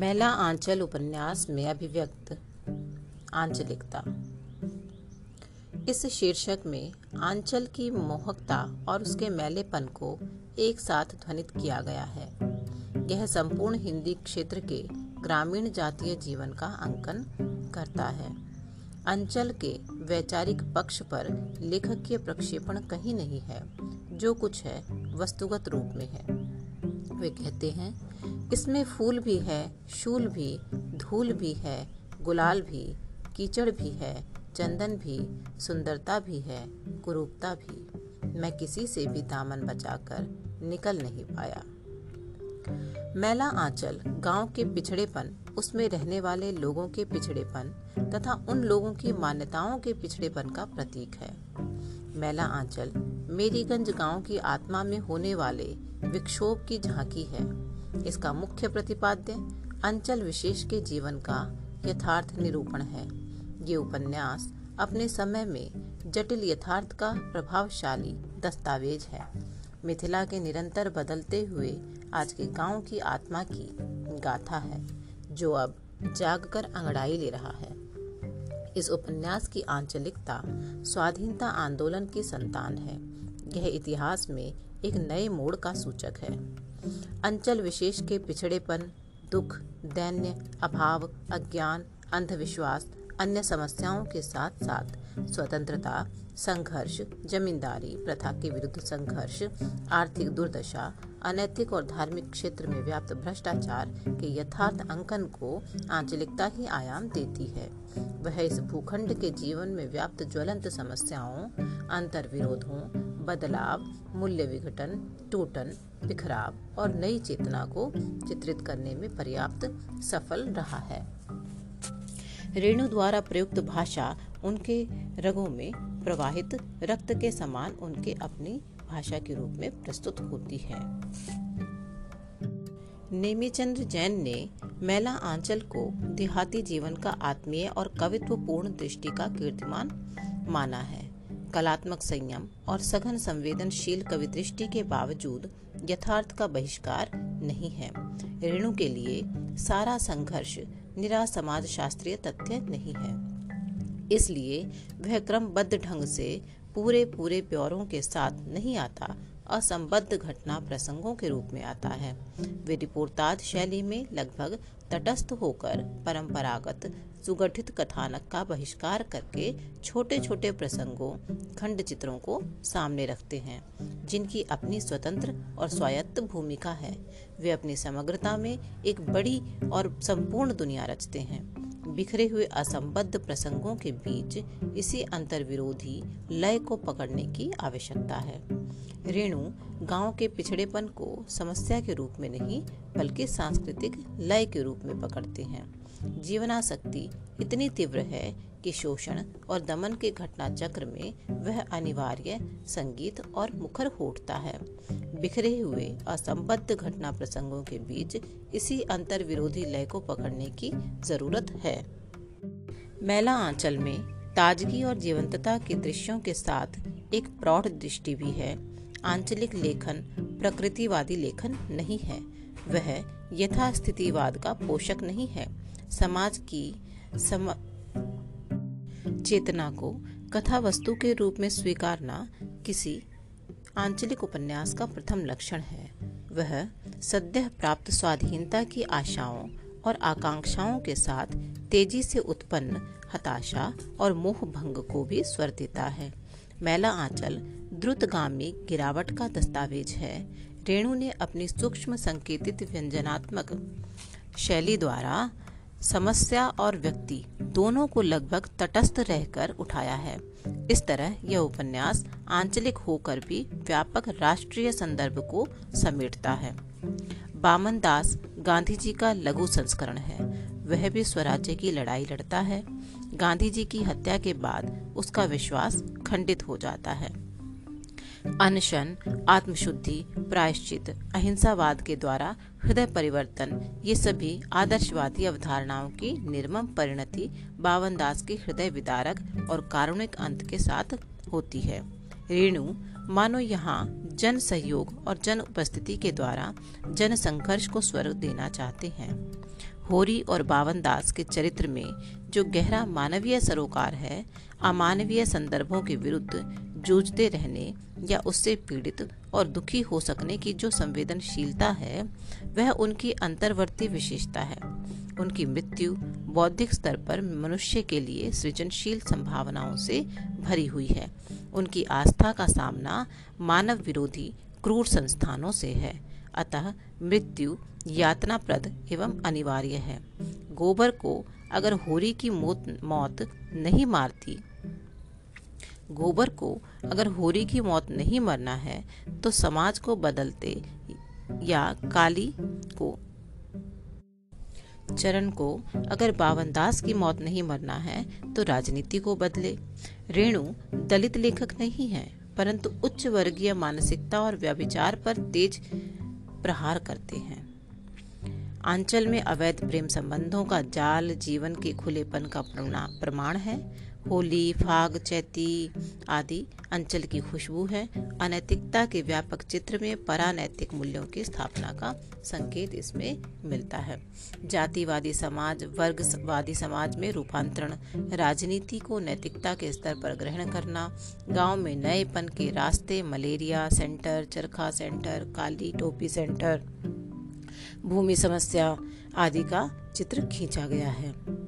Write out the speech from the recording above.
मैला आंचल उपन्यास में अभिव्यक्त आंचलिकता। इस शीर्षक में आंचल की मोहकता और उसके मैलेपन को एक साथ ध्वनित किया गया है। यह संपूर्ण हिंदी क्षेत्र के ग्रामीण जातीय जीवन का अंकन करता है। अंचल के वैचारिक पक्ष पर लेखक के प्रक्षेपण कहीं नहीं है, जो कुछ है वस्तुगत रूप में है। वे कहते हैं इसमें फूल भी है, शूल भी, धूल भी है, गुलाल भी, कीचड़ भी है, चंदन भी, सुंदरता भी है, कुरूपता भी। मैं किसी से भी दामन बचाकर निकल नहीं पाया। मैला आंचल, गाँव के पिछड़ेपन, उसमें रहने वाले लोगों के पिछड़ेपन तथा उन लोगों की मान्यताओं के पिछड़ेपन का प्रतीक है। मैला आंचल मेरीगंज गाँव की आत्मा में होने वाले विक्षोभ की झांकी है। इसका मुख्य प्रतिपाद्य अंचल विशेष के जीवन का यथार्थ निरूपण है। ये उपन्यास अपने समय में जटिल यथार्थ का प्रभावशाली दस्तावेज़ है। मिथिला के निरंतर बदलते हुए आज के गाँव की आत्मा की गाथा है, जो अब जागकर अंगड़ाई ले रहा है। इस उपन्यास की आंचलिकता स्वाधीनता आंदोलन की संतान है। यह इतिहास में एक नए मोड़ का सूचक है। अंचल विशेष के पिछड़ेपन दुख दैन्य अभाव अज्ञान अंधविश्वास अन्य समस्याओं के साथ साथ स्वतंत्रता, संघर्ष, जमींदारी प्रथा के विरुद्ध संघर्ष, आर्थिक दुर्दशा, अनैतिक और धार्मिक क्षेत्र में व्याप्त भ्रष्टाचार के यथार्थ अंकन को आंचलिकता ही आयाम देती है। वह इस भूखंड के जीवन में व्याप्त ज्वलंत समस्याओं अंतर विरोधों बदलाव, मूल्य विघटन, टूटन, बिखराव और नई चेतना को चित्रित करने में पर्याप्त सफल रहा है। रेणु द्वारा प्रयुक्त भाषा उनके रगों में प्रवाहित रक्त के समान उनके अपनी भाषा के रूप में प्रस्तुत होती है। नेमीचंद्र जैन ने मैला आंचल को देहाती जीवन का आत्मीय और कवित्वपूर्ण दृष्टि का कीर्तिमान माना है। कलात्मक संयम और सघन संवेदनशील कवि दृष्टि के बावजूद यथार्थ का बहिष्कार नहीं है। रेणु के लिए सारा संघर्ष निरा समाज शास्त्रीय तथ्य नहीं है। इसलिए वह क्रमबद्ध ढंग से पूरे पूरे ब्यौरों के साथ नहीं आता असंबद्ध घटना प्रसंगों के रूप में आता है। वे रिपोर्टाज शैली में लगभग तटस्थ होकर परंपरागत, सुगठित कथानक का बहिष्कार करके छोटे छोटे प्रसंगों खंड चित्रों को सामने रखते हैं, जिनकी अपनी स्वतंत्र और स्वायत्त भूमिका है। वे अपनी समग्रता में एक बड़ी और संपूर्ण दुनिया रचते हैं। बिखरे हुए असंबद्ध प्रसंगों के बीच इसी अंतर्विरोधी लय को पकड़ने की आवश्यकता है। रेणु गाँव के पिछड़ेपन को समस्या के रूप में नहीं, बल्कि सांस्कृतिक लय के रूप में पकड़ते हैं। जीवनाशक्ति इतनी तीव्र है कि शोषण और दमन के घटना चक्र में वह अनिवार्य, संगीत और मुखर होटता है। बिखरे हुए, असंबद्ध घटना प्रसंगों के बीच इसी अंतर विरोधी लय को पकड़ने की ज़रूरत है। मैला आंचल में ताजगी और जीवंतता के दृश्यों के साथ एक प्रौढ़ दृष्टि भी है। आंचलिक लेखन, प्रकृतिवादी लेखन नहीं है। वह यथास्थितिवाद का पोषक नहीं है। समाज की सम... चेतना को कथा वस्तु के रूप में स्वीकारना किसी आंचलिक उपन्यास का प्रथम लक्षण है। वह सद्य प्राप्त स्वाधीनता की आशाओं और आकांक्षाओं के साथ तेज़ी से उत्पन्न, हताशा और मोह भंग को भी स्वर देता है। मैला आंचल, द्रुतगामी गिरावट का दस्तावेज़ है। रेणु ने अपनी सूक्ष्म संकेतित व्यंजनात्मक शैली द्वारा समस्या और व्यक्ति दोनों को लगभग तटस्थ रहकर उठाया है। इस तरह यह उपन्यास आंचलिक होकर भी व्यापक राष्ट्रीय संदर्भ को समेटता है। बामन दास गांधी जी का लघु संस्करण है। वह भी स्वराज्य की लड़ाई लड़ता है। गांधी जी की हत्या के बाद उसका विश्वास खंडित हो जाता है। अनशन, आत्मशुद्धि, प्रायश्चित, अहिंसावाद के द्वारा हृदय परिवर्तन, ये सभी आदर्शवादी अवधारणाओं की निर्मम परिणति बावन दास के हृदय विदारक और कारुणिक अंत के साथ होती है। रेणु, मानो यहाँ जन सहयोग और जन उपस्थिति के द्वारा जन संघर्ष को स्वर देना चाहते हैं। होरी और बावन दास के चरित्र में जो गहरा मानवीय सरोकार है, अमानवीय संदर्भों के विरुद्ध जूझते रहने या उससे पीड़ित और दुखी हो सकने की जो संवेदनशीलता है, वह उनकी अंतर्वर्ती विशेषता है। उनकी मृत्यु बौद्धिक स्तर पर मनुष्य के लिए सृजनशील संभावनाओं से भरी हुई है। उनकी आस्था का सामना मानव विरोधी क्रूर संस्थानों से है। अतः मृत्यु यातनाप्रद एवं अनिवार्य है। गोबर को अगर होरी की मौत मौत नहीं मारती, गोबर को अगर होरी की मौत नहीं मरना है तो समाज को बदलते या काली को चरण को अगर बावनदास की मौत नहीं मरना है तो राजनीति को बदले। रेणु दलित लेखक नहीं है, परंतु उच्च वर्गीय मानसिकता और व्यभिचार पर तेज प्रहार करते हैं। आंचल में अवैध प्रेम संबंधों का जाल जीवन के खुलेपन का प्रमाण है। होली, फाग, चैती आदि अंचल की खुशबू है। अनैतिकता के व्यापक चित्र में परानैतिक मूल्यों की स्थापना का संकेत इसमें मिलता है। जातिवादी समाज, वर्गवादी समाज में रूपांतरण, राजनीति को नैतिकता के स्तर पर ग्रहण करना, गाँव में नएपन के रास्ते, मलेरिया सेंटर, चरखा सेंटर, काली टोपी सेंटर, भूमि समस्या आदि का चित्र खींचा गया है।